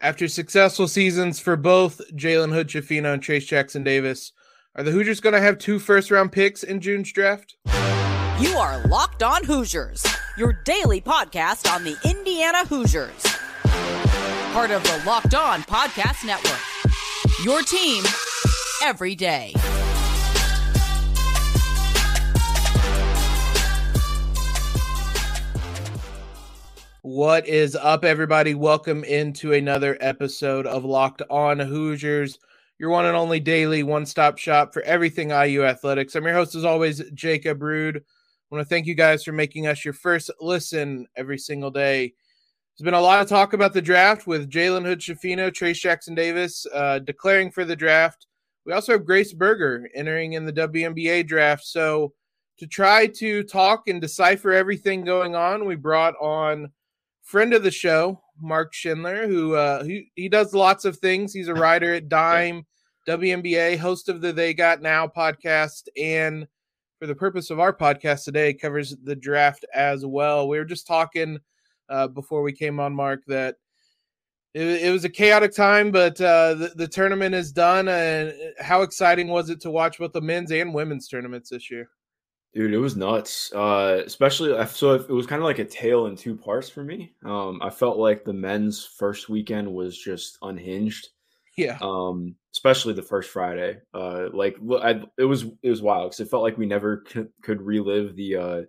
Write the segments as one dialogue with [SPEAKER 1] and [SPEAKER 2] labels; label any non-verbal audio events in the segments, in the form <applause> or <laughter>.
[SPEAKER 1] After successful seasons for both Jalen Hood Schifino and Trayce Jackson Davis, are the Hoosiers going to have two first round picks in June's draft?
[SPEAKER 2] You are Locked On Hoosiers, your daily podcast on the Indiana Hoosiers. Part of the Locked On Podcast Network. Your team every day.
[SPEAKER 1] What is up, everybody? Welcome into another episode of Locked On Hoosiers, your one and only daily one stop shop for everything IU athletics. I'm your host, as always, Jacob Rude. I want to thank you guys for making us your first listen every single day. There's been a lot of talk about the draft with Jalen Hood Schifino, Trayce Jackson Davis uh, declaring for the draft. We also have Grace Berger entering in the WNBA draft. So, to try to talk and decipher everything going on, we brought on friend of the show, Mark Schindler, who uh, he, he does lots of things. He's a writer at <laughs> Dime, WNBA, host of the They Got Now podcast, and for the purpose of our podcast today, covers the draft as well. We were just talking uh, before we came on, Mark, that it, it was a chaotic time, but uh, the, the tournament is done. And how exciting was it to watch both the men's and women's tournaments this year?
[SPEAKER 3] Dude, it was nuts. Uh, especially, so it was kind of like a tale in two parts for me. Um, I felt like the men's first weekend was just unhinged.
[SPEAKER 1] Yeah.
[SPEAKER 3] Um, especially the first Friday. Uh, like I, it was it was wild because it felt like we never could, could relive the uh,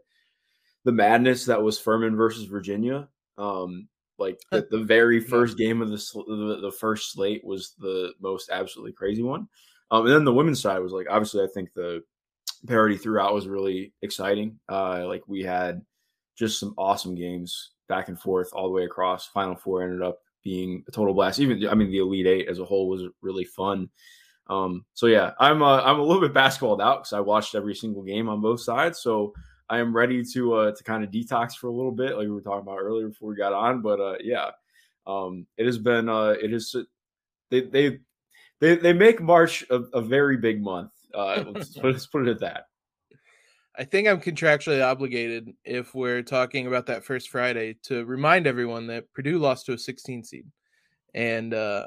[SPEAKER 3] the madness that was Furman versus Virginia. Um, like the, the very first game of the, the the first slate was the most absolutely crazy one. Um, and then the women's side was like obviously I think the parity throughout was really exciting. Uh, like we had just some awesome games back and forth all the way across. Final four ended up being a total blast. Even I mean the Elite Eight as a whole was really fun. Um, so yeah, I'm uh, I'm a little bit basketballed out because I watched every single game on both sides. So I am ready to uh, to kind of detox for a little bit, like we were talking about earlier before we got on. But uh, yeah, um, it has been uh, it is they they they they make March a, a very big month. Uh, let's, let's put it at that.
[SPEAKER 1] I think I'm contractually obligated if we're talking about that first Friday to remind everyone that Purdue lost to a 16 seed, and uh,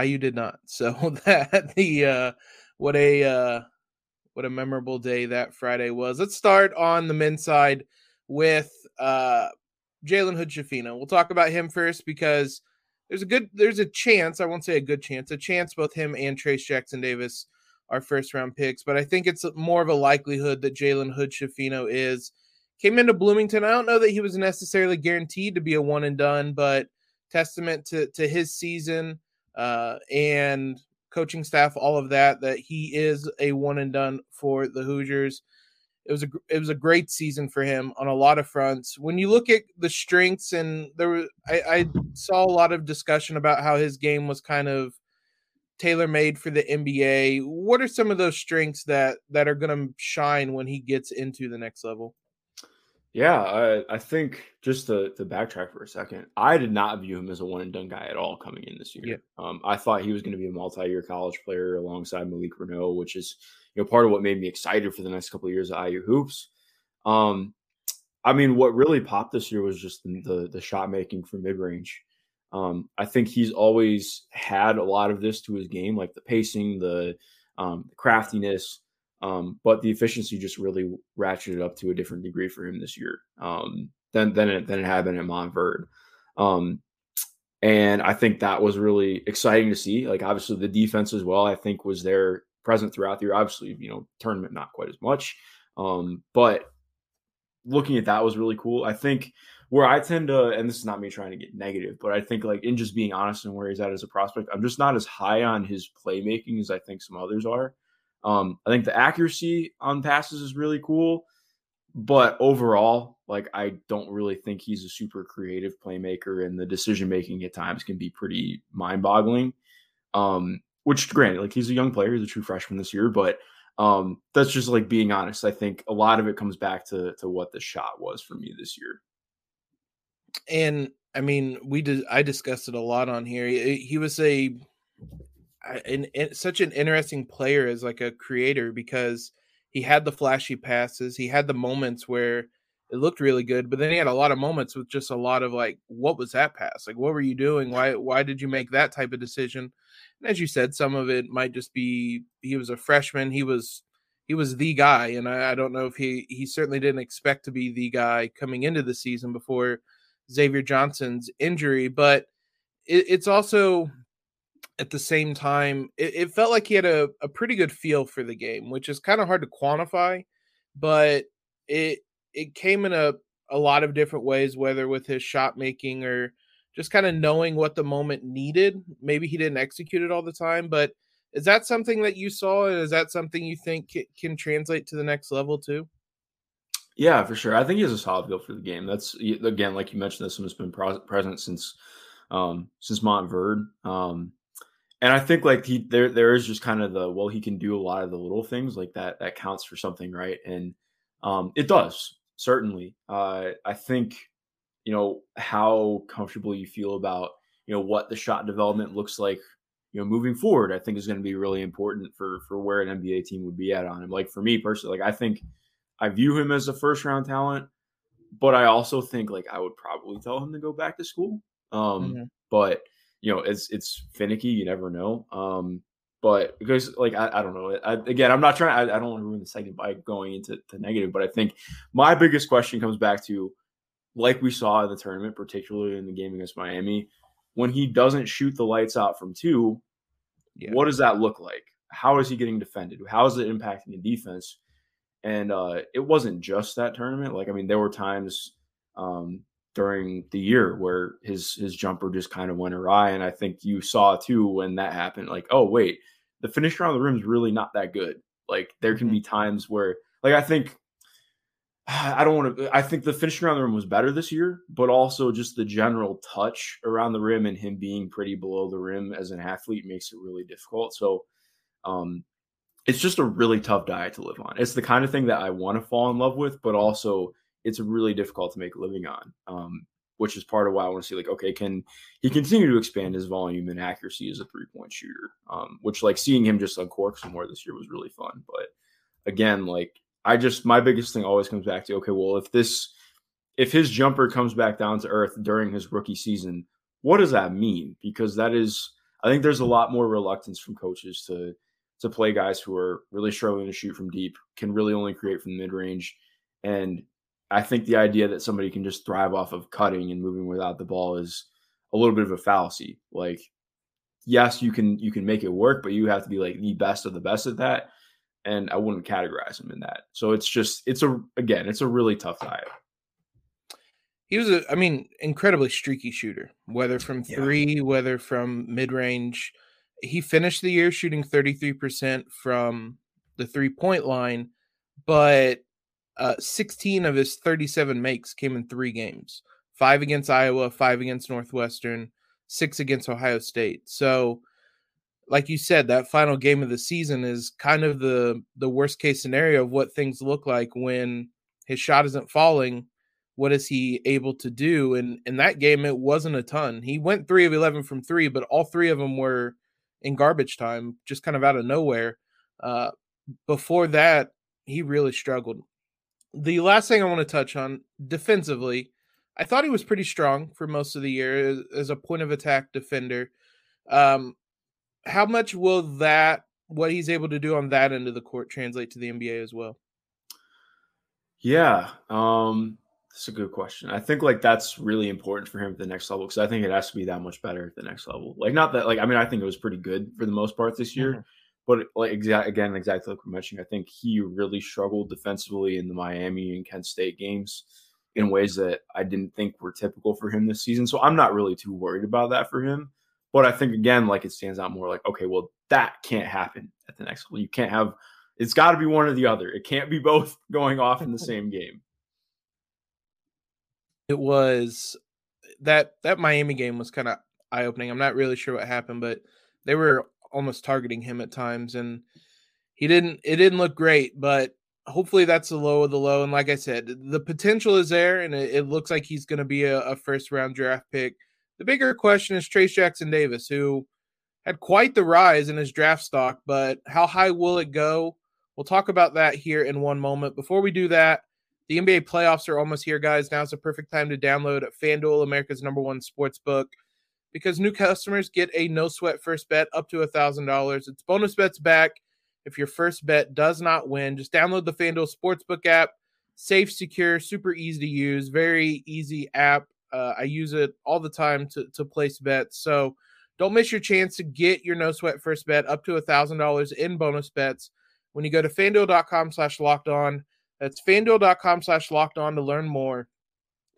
[SPEAKER 1] IU did not. <laughs> So that the uh, what a uh, what a memorable day that Friday was. Let's start on the men's side with uh, Jalen Hood Schifino. We'll talk about him first because there's a good there's a chance I won't say a good chance a chance both him and Trayce Jackson Davis our first round picks, but I think it's more of a likelihood that Jalen Hood Schifino is. Came into Bloomington. I don't know that he was necessarily guaranteed to be a one and done, but testament to to his season uh, and coaching staff, all of that, that he is a one and done for the Hoosiers. It was a it was a great season for him on a lot of fronts. When you look at the strengths, and there was I, I saw a lot of discussion about how his game was kind of tailor made for the NBA. What are some of those strengths that that are going to shine when he gets into the next level?
[SPEAKER 3] Yeah, I, I think just to, to backtrack for a second, I did not view him as a one and done guy at all coming in this year.
[SPEAKER 1] Yeah.
[SPEAKER 3] Um, I thought he was going to be a multi year college player alongside Malik Reneau, which is you know part of what made me excited for the next couple of years of IU hoops. Um, I mean, what really popped this year was just the the, the shot making from mid range. Um, I think he's always had a lot of this to his game, like the pacing, the, um, craftiness, um, but the efficiency just really ratcheted up to a different degree for him this year um, than than it, than it had been at Montverde. Um, and I think that was really exciting to see. Like obviously the defense as well, I think was there present throughout the year. Obviously, you know, tournament not quite as much, um, but looking at that was really cool. I think where I tend to, and this is not me trying to get negative, but I think like in just being honest and where he's at as a prospect, I'm just not as high on his playmaking as I think some others are. Um, I think the accuracy on passes is really cool, but overall, like I don't really think he's a super creative playmaker, and the decision making at times can be pretty mind boggling. Um, which, granted, like he's a young player, he's a true freshman this year, but um, that's just like being honest. I think a lot of it comes back to to what the shot was for me this year
[SPEAKER 1] and I mean, we did. I discussed it a lot on here. He, was a, an, an, such an interesting player as like a creator because he had the flashy passes. He had the moments where it looked really good. But then he had a lot of moments with just a lot of like, what was that pass? Like, what were you doing? Why why did you make that type of decision? And as you said, some of it might just be he was a freshman. He was he was the guy, and I, I don't know if he he certainly didn't expect to be the guy coming into the season before Xavier Johnson's injury. But it, it's also at the same time, it, it, felt like he had a, a pretty good feel for the game, which is kind of hard to quantify, but it it came in a, a lot of different ways, whether with his shot making or just kind of knowing what the moment needed. Maybe he didn't execute it all the time, but is that something that you saw? And is that something you think can translate to the next level too?
[SPEAKER 3] Yeah, for sure. I think he has a solid feel for the game. That's again, like you mentioned, this one has been present since um since Montverde. Um and I think like he there there is just kind of the well he can do a lot of the little things like that that counts for something, right? And um it does certainly. Uh I think you know how comfortable you feel about you know what the shot development looks like you know moving forward i think is going to be really important for for where an nba team would be at on him like for me personally like i think i view him as a first round talent but i also think like i would probably tell him to go back to school um mm-hmm. but you know it's it's finicky you never know um but because like I, I don't know I, again i'm not trying I, I don't want to ruin the segment by going into the negative but i think my biggest question comes back to like we saw in the tournament, particularly in the game against Miami, when he doesn't shoot the lights out from two, yeah. what does that look like? How is he getting defended? How is it impacting the defense? And uh, it wasn't just that tournament. Like, I mean, there were times um, during the year where his his jumper just kind of went awry, and I think you saw too when that happened. Like, oh wait, the finish around the rim is really not that good. Like, there can mm-hmm. be times where, like, I think <sighs> I don't want to. I think the finishing around the rim was better this year, but also just the general touch around the rim and him being pretty below the rim as an athlete makes it really difficult. So, um, it's just a really tough diet to live on. It's the kind of thing that I want to fall in love with, but also it's really difficult to make a living on. Um, which is part of why I want to see like, okay, can he continue to expand his volume and accuracy as a three point shooter? Um, which like seeing him just uncork some more this year was really fun. But again, like I just my biggest thing always comes back to okay, well, if this if his jumper comes back down to earth during his rookie season, what does that mean? Because that is I think there's a lot more reluctance from coaches to to play guys who are really struggling to shoot from deep, can really only create from mid range. And I think the idea that somebody can just thrive off of cutting and moving without the ball is a little bit of a fallacy. Like, yes, you can you can make it work, but you have to be like the best of the best at that and I wouldn't categorize him in that. So it's just it's a again, it's a really tough diet.
[SPEAKER 1] He was a I mean, incredibly streaky shooter, whether from 3, yeah. whether from mid-range. He finished the year shooting 33% from the three-point line, but uh, 16 of his 37 makes came in 3 games. 5 against Iowa, 5 against Northwestern, 6 against Ohio State. So like you said, that final game of the season is kind of the the worst case scenario of what things look like when his shot isn't falling. What is he able to do? And in that game, it wasn't a ton. He went three of eleven from three, but all three of them were in garbage time, just kind of out of nowhere. Uh, before that, he really struggled. The last thing I want to touch on defensively, I thought he was pretty strong for most of the year as, a point of attack defender. Um, how much will that what he's able to do on that end of the court translate to the NBA as well?
[SPEAKER 3] Yeah, um, that's a good question. I think like that's really important for him at the next level because I think it has to be that much better at the next level. Like not that like I mean I think it was pretty good for the most part this year, mm-hmm. but like exact again exactly like we're mentioning, I think he really struggled defensively in the Miami and Kent State games in ways that I didn't think were typical for him this season. So I'm not really too worried about that for him. But I think again, like it stands out more like, okay, well, that can't happen at the next level. You can't have it's got to be one or the other. It can't be both <laughs> going off in the same game.
[SPEAKER 1] It was that that Miami game was kind of eye opening. I'm not really sure what happened, but they were almost targeting him at times, and he didn't. It didn't look great, but hopefully that's the low of the low. And like I said, the potential is there, and it, it looks like he's going to be a, a first round draft pick. The bigger question is Trayce Jackson Davis, who had quite the rise in his draft stock, but how high will it go? We'll talk about that here in one moment. Before we do that, The NBA playoffs are almost here, guys. Now's the perfect time to download FanDuel, America's number one sports book, because new customers get a no sweat first bet up to $1,000. It's bonus bets back if your first bet does not win. Just download the FanDuel Sportsbook app. Safe, secure, super easy to use, very easy app. Uh, I use it all the time to, to place bets. So don't miss your chance to get your no sweat first bet up to $1,000 in bonus bets when you go to fanduel.com slash locked on. That's fanduel.com slash locked on to learn more.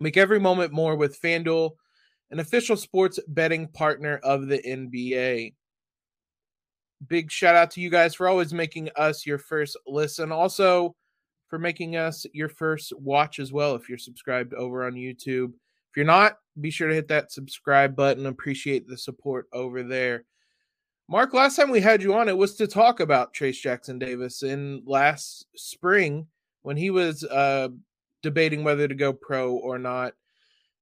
[SPEAKER 1] Make every moment more with FanDuel, an official sports betting partner of the NBA. Big shout out to you guys for always making us your first listen. Also, for making us your first watch as well if you're subscribed over on YouTube. If you're not, be sure to hit that subscribe button. Appreciate the support over there. Mark, last time we had you on, it was to talk about Trayce Jackson Davis in last spring when he was uh, debating whether to go pro or not.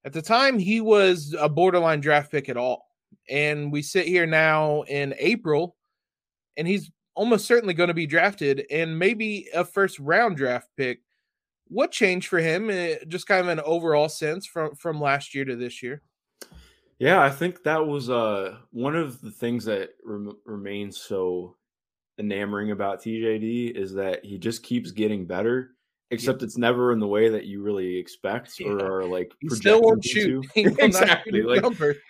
[SPEAKER 1] At the time, he was a borderline draft pick at all. And we sit here now in April, and he's almost certainly going to be drafted and maybe a first round draft pick. What changed for him? Eh, just kind of an overall sense from from last year to this year.
[SPEAKER 3] Yeah, I think that was uh, one of the things that rem- remains so enamoring about TJD is that he just keeps getting better, except yeah. it's never in the way that you really expect <laughs> yeah. or are like.
[SPEAKER 1] He still won't <laughs> <laughs> shoot.
[SPEAKER 3] exactly. Like,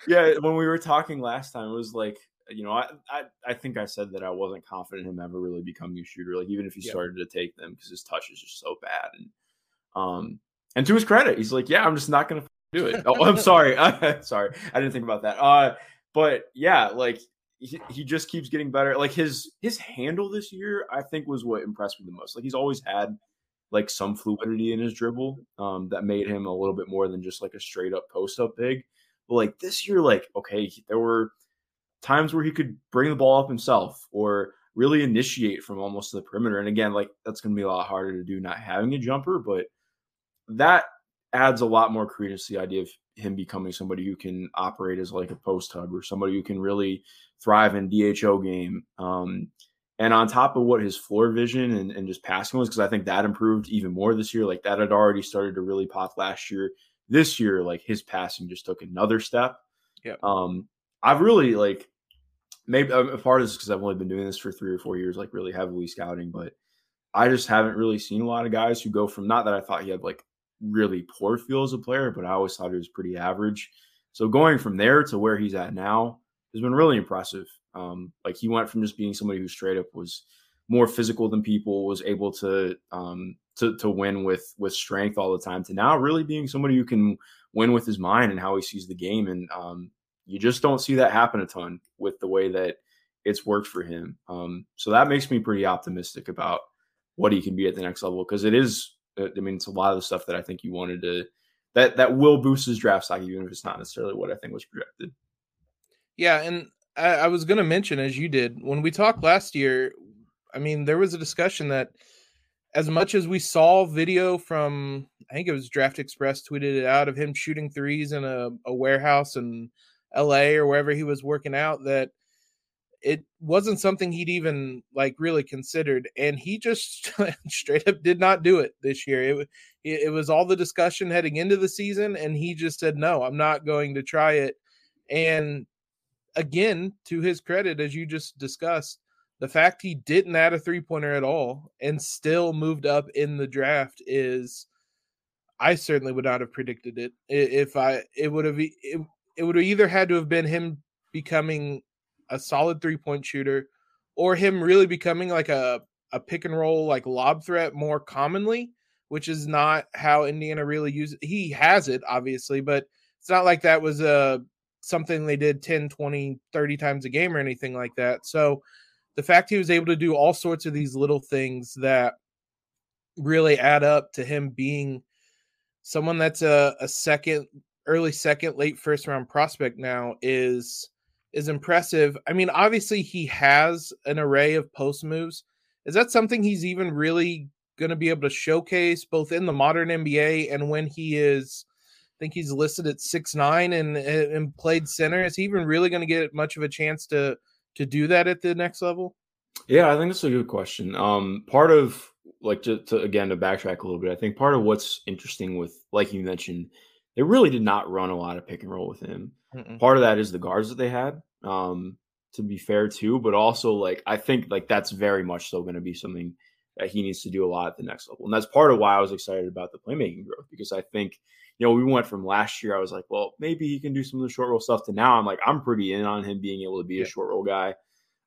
[SPEAKER 3] yeah, when we were talking last time, it was like you know, I, I, I think I said that I wasn't confident in him ever really becoming a shooter. Like even if he yeah. started to take them because his touch is just so bad. And um, and to his credit, he's like, yeah, I'm just not gonna do it. oh, I'm sorry, sorry, I didn't think about that. Uh, but yeah, like he, he just keeps getting better. Like his his handle this year, I think was what impressed me the most. Like he's always had like some fluidity in his dribble um, that made him a little bit more than just like a straight up post up big. But like this year, like okay, there were times where he could bring the ball up himself or really initiate from almost the perimeter. And again, like that's going to be a lot harder to do not having a jumper, but that adds a lot more credence to the idea of him becoming somebody who can operate as like a post hub or somebody who can really thrive in DHO game. Um, and on top of what his floor vision and, and just passing was, because I think that improved even more this year. Like that had already started to really pop last year. This year, like his passing just took another step.
[SPEAKER 1] Yeah.
[SPEAKER 3] Um, I've really like maybe a part of this because I've only been doing this for three or four years, like really heavily scouting, but I just haven't really seen a lot of guys who go from not that I thought he had like really poor feel as a player, but I always thought he was pretty average. So going from there to where he's at now has been really impressive. Um, like he went from just being somebody who straight up was more physical than people, was able to um, to to win with with strength all the time, to now really being somebody who can win with his mind and how he sees the game. And um, you just don't see that happen a ton with the way that it's worked for him. Um, so that makes me pretty optimistic about what he can be at the next level because it is. Uh, I mean, it's a lot of the stuff that I think you wanted to that that will boost his draft stock, even if it's not necessarily what I think was projected.
[SPEAKER 1] Yeah, and I, I was going to mention, as you did when we talked last year. I mean, there was a discussion that as much as we saw video from, I think it was Draft Express tweeted it out of him shooting threes in a, a warehouse in LA or wherever he was working out that it wasn't something he'd even like really considered and he just <laughs> straight up did not do it this year it, it was all the discussion heading into the season and he just said no i'm not going to try it and again to his credit as you just discussed the fact he didn't add a three pointer at all and still moved up in the draft is i certainly would not have predicted it. If i it would have it, it would have either had to have been him becoming a solid three point shooter or him really becoming like a, a pick and roll like lob threat more commonly which is not how indiana really uses he has it obviously but it's not like that was a something they did 10 20 30 times a game or anything like that so the fact he was able to do all sorts of these little things that really add up to him being someone that's a, a second early second, late first round prospect now is is impressive. I mean, obviously he has an array of post moves. Is that something he's even really going to be able to showcase both in the modern NBA and when he is think he's listed at six nine and and played center. Is he even really going to get much of a chance to to do that at the next level?
[SPEAKER 3] Yeah, I think that's a good question. Um, part of like to, to again to backtrack a little bit, I think part of what's interesting with, like you mentioned, they really did not run a lot of pick and roll with him. Mm-mm. Part of that is the guards that they had. Um, to be fair too, but also like I think like that's very much so going to be something that he needs to do a lot at the next level, and that's part of why I was excited about the playmaking growth because I think you know we went from last year I was like, well maybe he can do some of the short roll stuff to now I'm like I'm pretty in on him being able to be yeah. a short roll guy.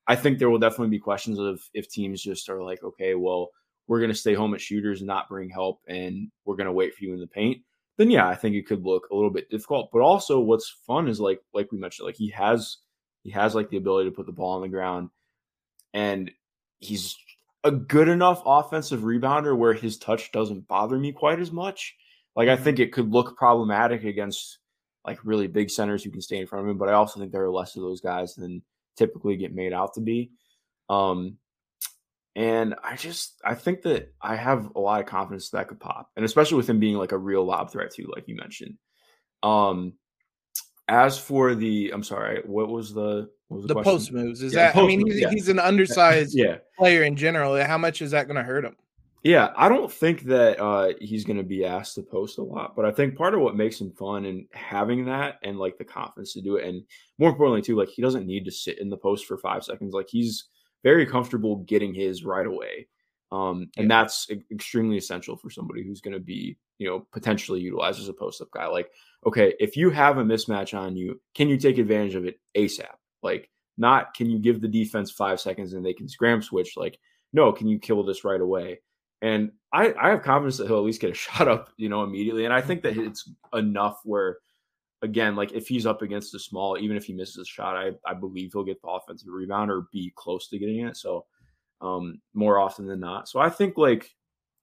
[SPEAKER 3] I think there will definitely be questions of if teams just are like, okay, well we're going to stay home at shooters and not bring help, and we're going to wait for you in the paint then yeah, I think it could look a little bit difficult. But also, what's fun is like like we mentioned, like he has he has like the ability to put the ball on the ground, and he's a good enough offensive rebounder where his touch doesn't bother me quite as much. Like I think mm-hmm. it could look problematic against like really big centers who can stay in front of him, but I also think there are less of those guys than typically get made out to be. Um, and I just I think that I have a lot of confidence that could pop, and especially with him being like a real lob threat too, like you mentioned. Um, as for the, I'm sorry, what was the what was
[SPEAKER 1] the, the post moves? Is yeah, that I mean he's, yeah. he's an undersized <laughs>
[SPEAKER 3] yeah.
[SPEAKER 1] player in general. How much is that going to hurt him?
[SPEAKER 3] Yeah, I don't think that uh, he's going to be asked to post a lot, but I think part of what makes him fun and having that and like the confidence to do it, and more importantly too, like he doesn't need to sit in the post for five seconds. Like he's very comfortable getting his right away. Um, and yeah. that's extremely essential for somebody who's going to be, you know, potentially utilized as a post up guy. Like, okay, if you have a mismatch on you, can you take advantage of it ASAP? Like, not can you give the defense five seconds and they can scram switch? Like, no, can you kill this right away? And I, I have confidence that he'll at least get a <laughs> shot up, you know, immediately. And I think that it's enough where again, like if he's up against a small, even if he misses a shot, I, I believe he'll get the offensive rebound or be close to getting it. So um, more often than not. So I think like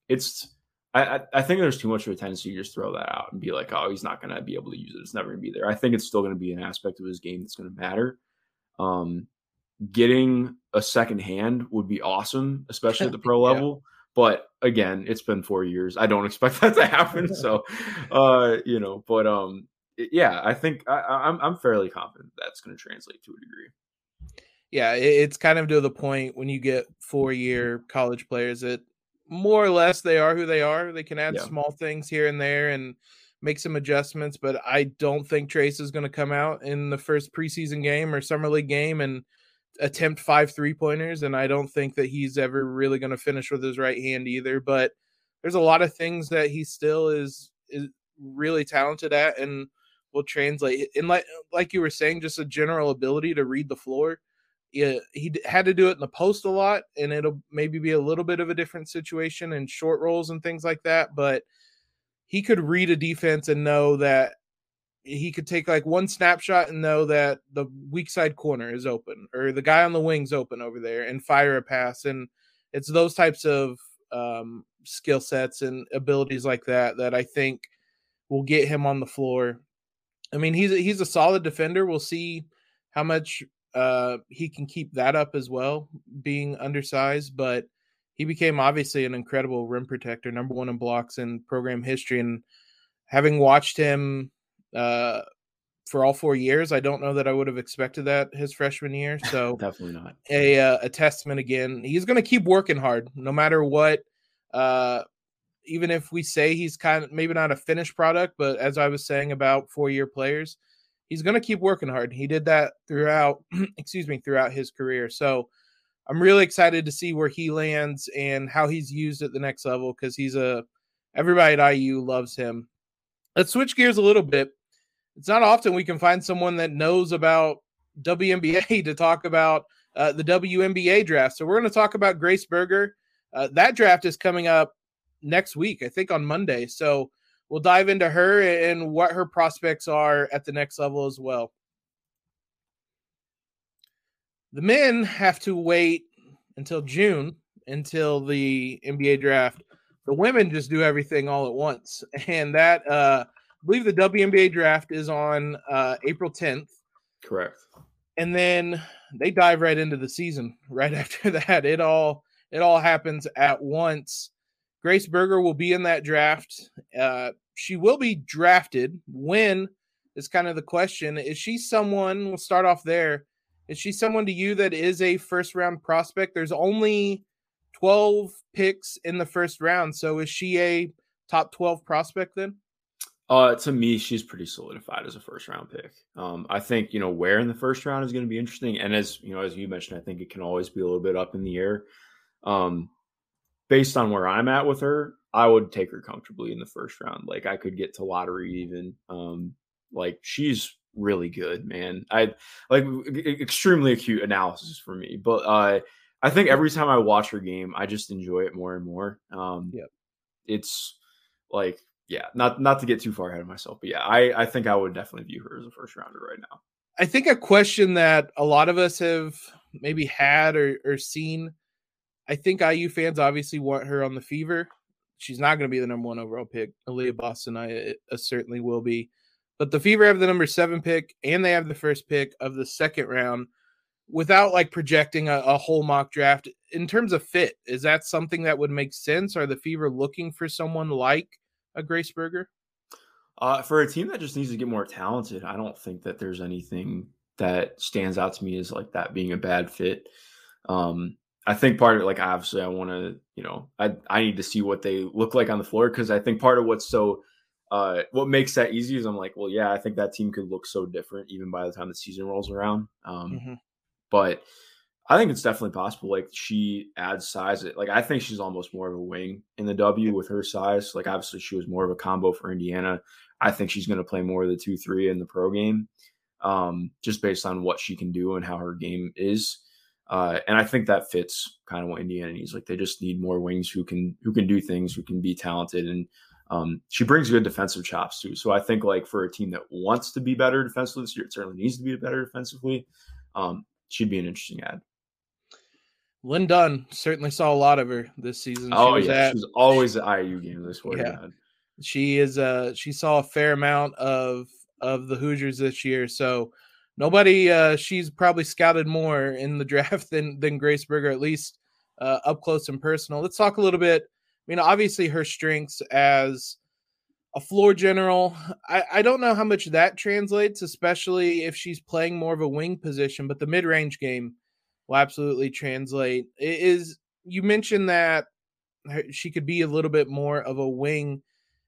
[SPEAKER 3] it's I, I think there's too much of a tendency to just throw that out and be like, oh, he's not gonna be able to use it. It's never gonna be there. I think it's still gonna be an aspect of his game that's gonna matter. Um, getting a second hand would be awesome, especially at the <laughs> pro level. But again, it's been four years. I don't expect <laughs> that to happen. <laughs> So, uh, you know, but um, yeah, I think I, I'm, I'm fairly confident that's going to translate to a degree.
[SPEAKER 1] Yeah, it's kind of to the point when you get four year college players that more or less they are who they are. They can add yeah. small things here and there and make some adjustments, but I don't think Trayce is going to come out in the first preseason game or summer league game and attempt five three pointers. And I don't think that he's ever really going to finish with his right hand either. But there's a lot of things that he still is is really talented at, and will translate. And like like you were saying, just a general ability to read the floor. Yeah, he had to do it in the post a lot, and it'll maybe be a little bit of a different situation in short rolls and things like that. But he could read a defense and know that he could take like one snapshot and know that the weak side corner is open or the guy on the wing's open over there and fire a pass. And it's those types of um, skill sets and abilities like that that I think will get him on the floor I mean, he's a, he's a solid defender. We'll see how much uh, he can keep that up as well, being undersized. But he became obviously an incredible rim protector, number one in blocks in program history. And having watched him uh, for all four years, I don't know that I would have expected that his freshman year. <laughs> So
[SPEAKER 3] definitely not
[SPEAKER 1] a uh, a testament again. He's going to keep working hard, no matter what. Uh, even if we say he's kind of maybe not a finished product, but as I was saying about four year players, he's going to keep working hard. He did that throughout, <clears throat> excuse me, throughout his career. So I'm really excited to see where he lands and how he's used at the next level because he's a everybody at IU loves him. Let's switch gears a little bit. It's not often we can find someone that knows about WNBA <laughs> to talk about uh, the WNBA draft. So we're going to talk about Grace Berger. Uh, that draft is coming up next week, I think on Monday. So we'll dive into her and what her prospects are at the next level as well. The men have to wait until June until the NBA draft. The women just do everything all at once. <laughs> And that, uh, I believe the WNBA draft is on uh, April 10th.
[SPEAKER 3] Correct.
[SPEAKER 1] And then they dive right into the season <laughs> right after that. It all it all happens at once. Grace Berger will be in that draft. Uh, she will be drafted. When is kind of the question. Is she someone? We'll start off there. Is she someone to you that is a first round prospect? There's only 12 picks in the first round. So is she a top 12 prospect then?
[SPEAKER 3] Uh, to me, she's pretty solidified as a first round pick. Um, I think you know where in the first round is going to be interesting, and as you know, as you mentioned, I think it can always be a little bit up in the air. Um, based on where I'm at with her, I would take her comfortably in the first round. Like I could get to lottery even. Um, like she's really good, man. I like extremely acute analysis for me, but uh, I think every time I watch her game, I just enjoy it more and more. Um,
[SPEAKER 1] yep.
[SPEAKER 3] it's like yeah, not not to get too far ahead of myself, but yeah, I I think I would definitely view her as a first rounder right now.
[SPEAKER 1] I think a question that a lot of us have maybe had or, or seen. I think IU fans obviously want her on the fever. She's not going to be the number one overall pick. Aliyah Boston, I uh, certainly will be. But the Fever have the number seven pick and they have the first pick of the second round without like projecting a, a, whole mock draft in terms of fit. Is that something that would make sense? Are the Fever looking for someone like a Grace Berger?
[SPEAKER 3] Uh, for a team that just needs to get more talented, I don't think that there's anything that stands out to me as like that being a bad fit. Um, I think part of it, like obviously, I want to, you know, I I need to see what they look like on the floor because I think part of what's so uh, what makes that easy is I'm like, well, yeah, I think that team could look so different even by the time the season rolls around. Um, mm-hmm. But I think it's definitely possible. Like she adds size. Like I think she's almost more of a wing in the W with her size. Like obviously she was more of a combo for Indiana. I think she's going to play more of the two three in the pro game, um, just based on what she can do and how her game is. Uh, and I think that fits kind of what Indiana needs. Like they just need more wings who can who can do things, who can be talented, and um, she brings good defensive chops too. So I think like for a team that wants to be better defensively this year, it certainly needs to be better defensively. Um, she'd be an interesting ad.
[SPEAKER 1] Lin Dunn certainly saw a lot of her this season.
[SPEAKER 3] Oh she yeah, at, she's always at IU games. I swear yeah.
[SPEAKER 1] She is. Uh, she saw a fair amount of of the Hoosiers this year. So nobody. Uh, she's probably scouted more in the <laughs> draft than than Grace Berger, at least uh, up close and personal. Let's talk a little bit I mean, obviously her strengths as a floor general. I, I don't know how much that translates, especially if she's playing more of a wing position, but the mid range game will absolutely translate. It is you mentioned that she could be a little bit more of a wing.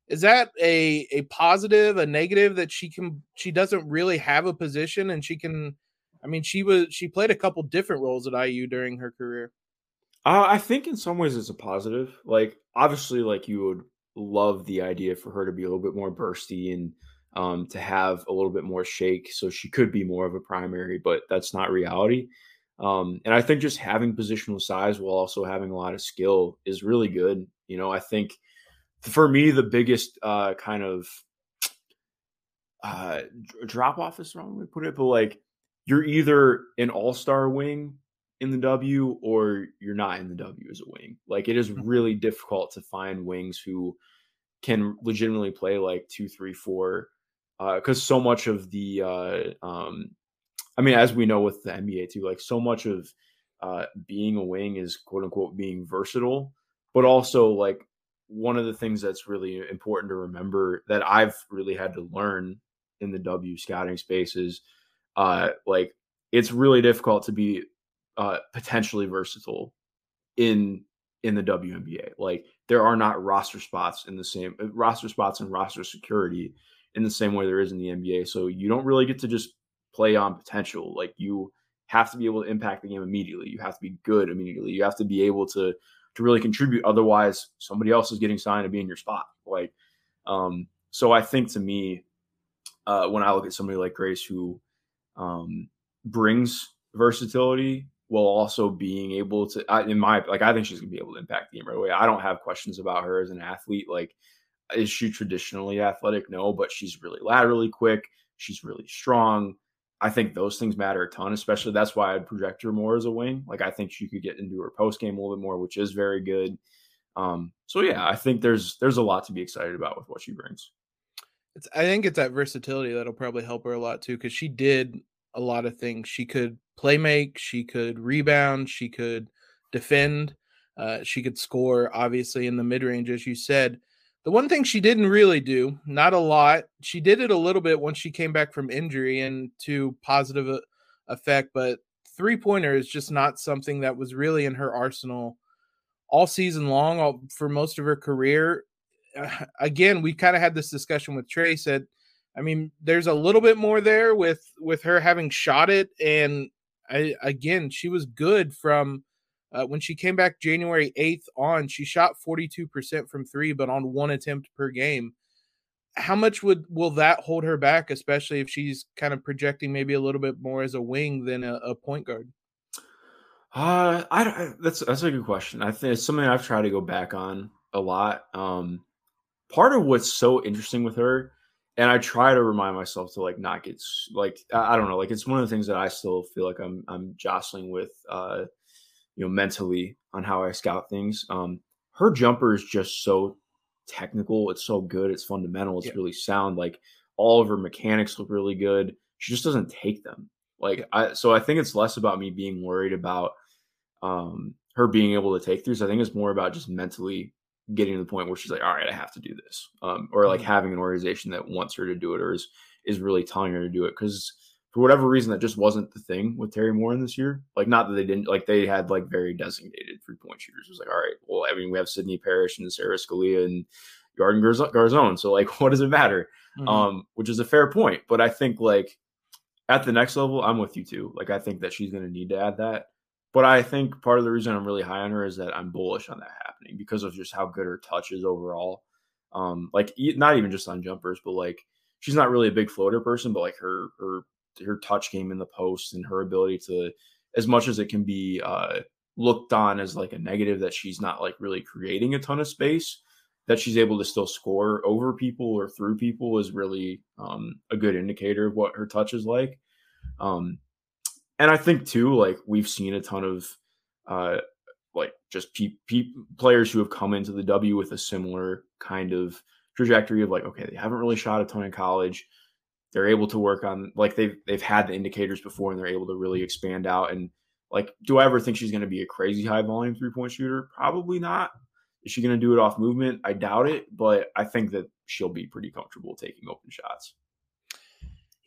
[SPEAKER 1] Is that a a positive, a negative that she can she doesn't really have a position and she can I mean she was she played a couple different roles at IU during her career.
[SPEAKER 3] Uh, I think in some ways it's a positive. Like obviously, like you would love the idea for her to be a little bit more bursty and um, to have a little bit more shake, so she could be more of a primary, but that's not reality. Um, and I think just having positional size while also having a lot of skill is really good. You know, I think for me the biggest uh, kind of <tsk> uh, drop off is wrong to put it, but like you're either an all star wing in the W or you're not in the W as a wing. Like it is mm-hmm. really difficult to find wings who can legitimately play like two, three, four, because uh, so much of the, uh, um, I mean, as we know with the NBA too, like so much of uh, being a wing is quote unquote being versatile, but also like one of the things that's really important to remember that I've really had to learn in the W scouting space is uh, like it's really difficult to be uh, potentially versatile in in the WNBA. Like there are not roster spots in the same uh, roster spots and roster security in the same way there is in the NBA. So you don't really get to just play on potential. Like you have to be able to impact the game immediately. You have to be good immediately. You have to be able to to really contribute. Otherwise, somebody else is getting signed to be in your spot. Like, um, so I think to me, uh, when I look at somebody like Grace who um, brings versatility while also being able to in my like I think she's gonna be able to impact the game right away. I don't have questions about her as an athlete. Like, is she traditionally athletic? No, but she's really laterally quick. She's really strong. I think those things matter a ton, especially that's why I'd project her more as a wing. Like I think she could get into her post game a little bit more, which is very good. Um, so yeah, I think there's there's a lot to be excited about with what she brings.
[SPEAKER 1] It's I think it's that versatility that'll probably help her a lot too, because she did a lot of things. She could play make, she could rebound, she could defend, uh, she could score, obviously, in the mid range, as you said. The one thing she didn't really do, not a lot, she did it a little bit once she came back from injury and to positive effect, but three pointer is just not something that was really in her arsenal all season long all, for most of her career. Uh, <sighs> again, we kind of had this discussion with Trey. Said, I mean, there's a little bit more there with with her having shot it, and I, again, she was good from uh, when she came back January 8th on. She shot 42% from three, but on one attempt per game. How much would will that hold her back, especially if she's kind of projecting maybe a little bit more as a wing than a, a point guard?
[SPEAKER 3] Uh, I, that's that's a good question. I think it's something I've tried to go back on a lot. Um, part of what's so interesting with her, and I try to remind myself to like not get like I, don't know, like it's one of the things that I still feel like I'm I'm jostling with, uh, you know, mentally on how I scout things. Um, her jumper is just so technical. It's so good. It's fundamental. It's yeah. really sound. Like all of her mechanics look really good. She just doesn't take them. Like I, so I think it's less about me being worried about um, her being able to take through. So I think it's more about just mentally getting to the point where she's like, all right, I have to do this, um, or like mm-hmm. having an organization that wants her to do it, or is is really telling her to do it. Because for whatever reason, that just wasn't the thing with Teri Moren this year. Like, not that they didn't like they had like very designated three point shooters. It was like, all right, well, I mean, we have Sydney Parrish and Sara Scalia and Yarden Garzon. So like, <laughs> what does it matter? Mm-hmm. Um, which is a fair point, but I think like at the next level, I'm with you too. Like I think that she's going to need to add that. But I think part of the reason I'm really high on her is that I'm bullish on that happening because of just how good her touch is overall. Um, like not even just on jumpers, but like she's not really a big floater person, but like her her her touch game in the post and her ability to, as much as it can be uh, looked on as like a negative that she's not like really creating a ton of space, that she's able to still score over people or through people is really um, a good indicator of what her touch is like. Um, and I think too, like we've seen a ton of uh, like just pe-, pe- players who have come into the W with a similar kind of trajectory of like, okay, they haven't really shot a ton in college. They're able to work on like they've they've had the indicators before and they're able to really expand out. And like, do I ever think she's going to be a crazy high volume three point shooter? Probably not. Is she going to do it off movement? I doubt it, but I think that she'll be pretty comfortable taking open shots.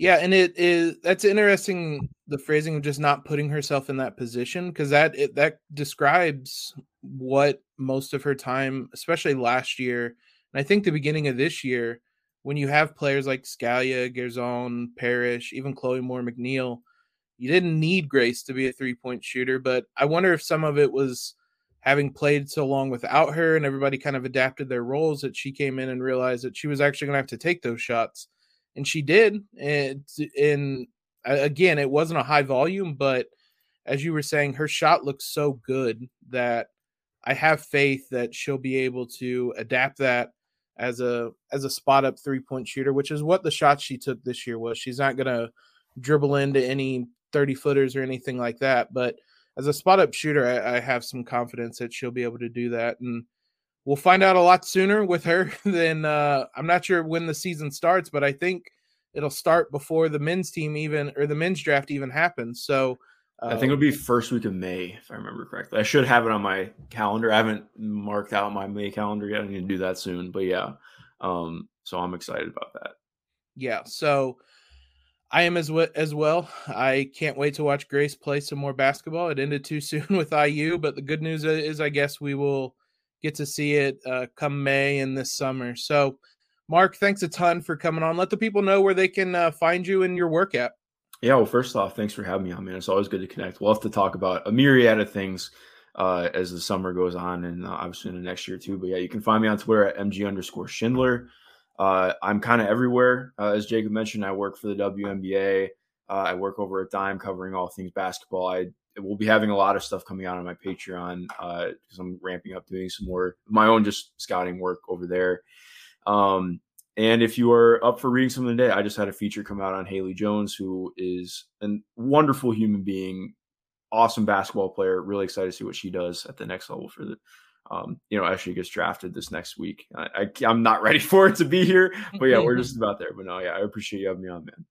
[SPEAKER 1] Yeah, and it is that's interesting the phrasing of just not putting herself in that position because that it, that describes what most of her time, especially last year, and I think the beginning of this year, when you have players like Scalia, Garzon, Parrish, even Chloe Moore McNeil, you didn't need Grace to be a three point shooter, but I wonder if some of it was having played so long without her and everybody kind of adapted their roles that she came in and realized that she was actually going to have to take those shots and she did and and again it wasn't a high volume but as you were saying her shot looks so good that i have faith that she'll be able to adapt that as a as a spot up three point shooter which is what the shot she took this year was she's not going to dribble into any 30 footers or anything like that but as a spot up shooter, I, I, have some confidence that she'll be able to do that. And we'll find out a lot sooner with her <laughs> than uh, I'm not sure when the season starts, but I think it'll start before the men's team even or the men's draft even happens. So
[SPEAKER 3] uh, I think it'll be first week of May, if I remember correctly. I should have it on my calendar. I haven't marked out my May calendar yet. I need to do that soon, but yeah. Um, so I'm excited about that.
[SPEAKER 1] Yeah. So I am as w- as well. I can't wait to watch Grace play some more basketball. It ended too <laughs> soon with IU, but the good news is, I guess we will get to see it uh, come May and this summer. So, Mark, thanks a ton for coming on. Let the people know where they can uh, find you and your work at.
[SPEAKER 3] Yeah, well, first off, thanks for having me on, man. It's always good to connect. We'll have to talk about a myriad of things uh, as the summer goes on, and uh, obviously in the next year too. But yeah, you can find me on Twitter at mg underscore Schindler. Uh, I'm kind of everywhere. Uh, as Jacob mentioned, I work for the WNBA. I work over at Dime covering all things basketball. I will be having a lot of stuff coming out on my Patreon uh, because uh, I'm ramping up doing some more my own just scouting work over there. Um, and if you are up for reading something today, I just had a feature come out on Haley Jones, who is a wonderful human being, awesome basketball player. Really excited to see what she does at the next level for the um, you know, as she gets drafted this next week. I, I, am not <laughs> ready for it to be here, but yeah, we're <laughs> just about there. But no, yeah, I appreciate you having me on, man.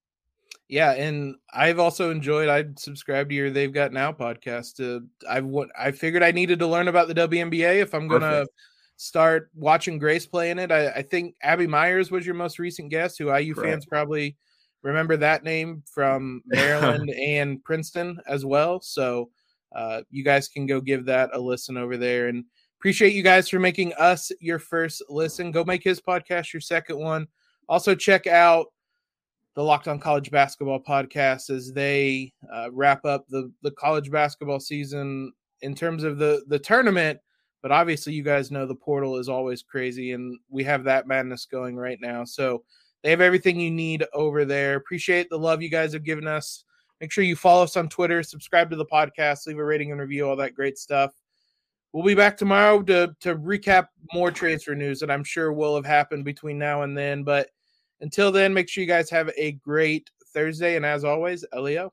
[SPEAKER 1] Yeah, and I've also enjoyed. I subscribed to your They've Got Now podcast. Uh, I've I figured I needed to learn about the WNBA if I'm gonna Perfect. start watching Grace play in it. I, I, think Abby Meyers was your most recent guest, who IU Correct. fans probably remember that name from Maryland <laughs> and Princeton as well. So uh, you guys can go give that a listen over there and Appreciate you guys for making us your first listen. Go make his podcast your second one. Also, check out the Locked On College Basketball podcast as they uh, wrap up the the college basketball season in terms of the the tournament. But obviously, you guys know the portal is always crazy, and we have that madness going right now. So they have everything you need over there. Appreciate the love you guys have given us. Make sure you follow us on Twitter, subscribe to the podcast, leave a rating and review, all that great stuff. We'll be back tomorrow to to recap more transfer news that I'm sure will have happened between now and then. But until then, make sure you guys have a great Thursday. And as always, Leo.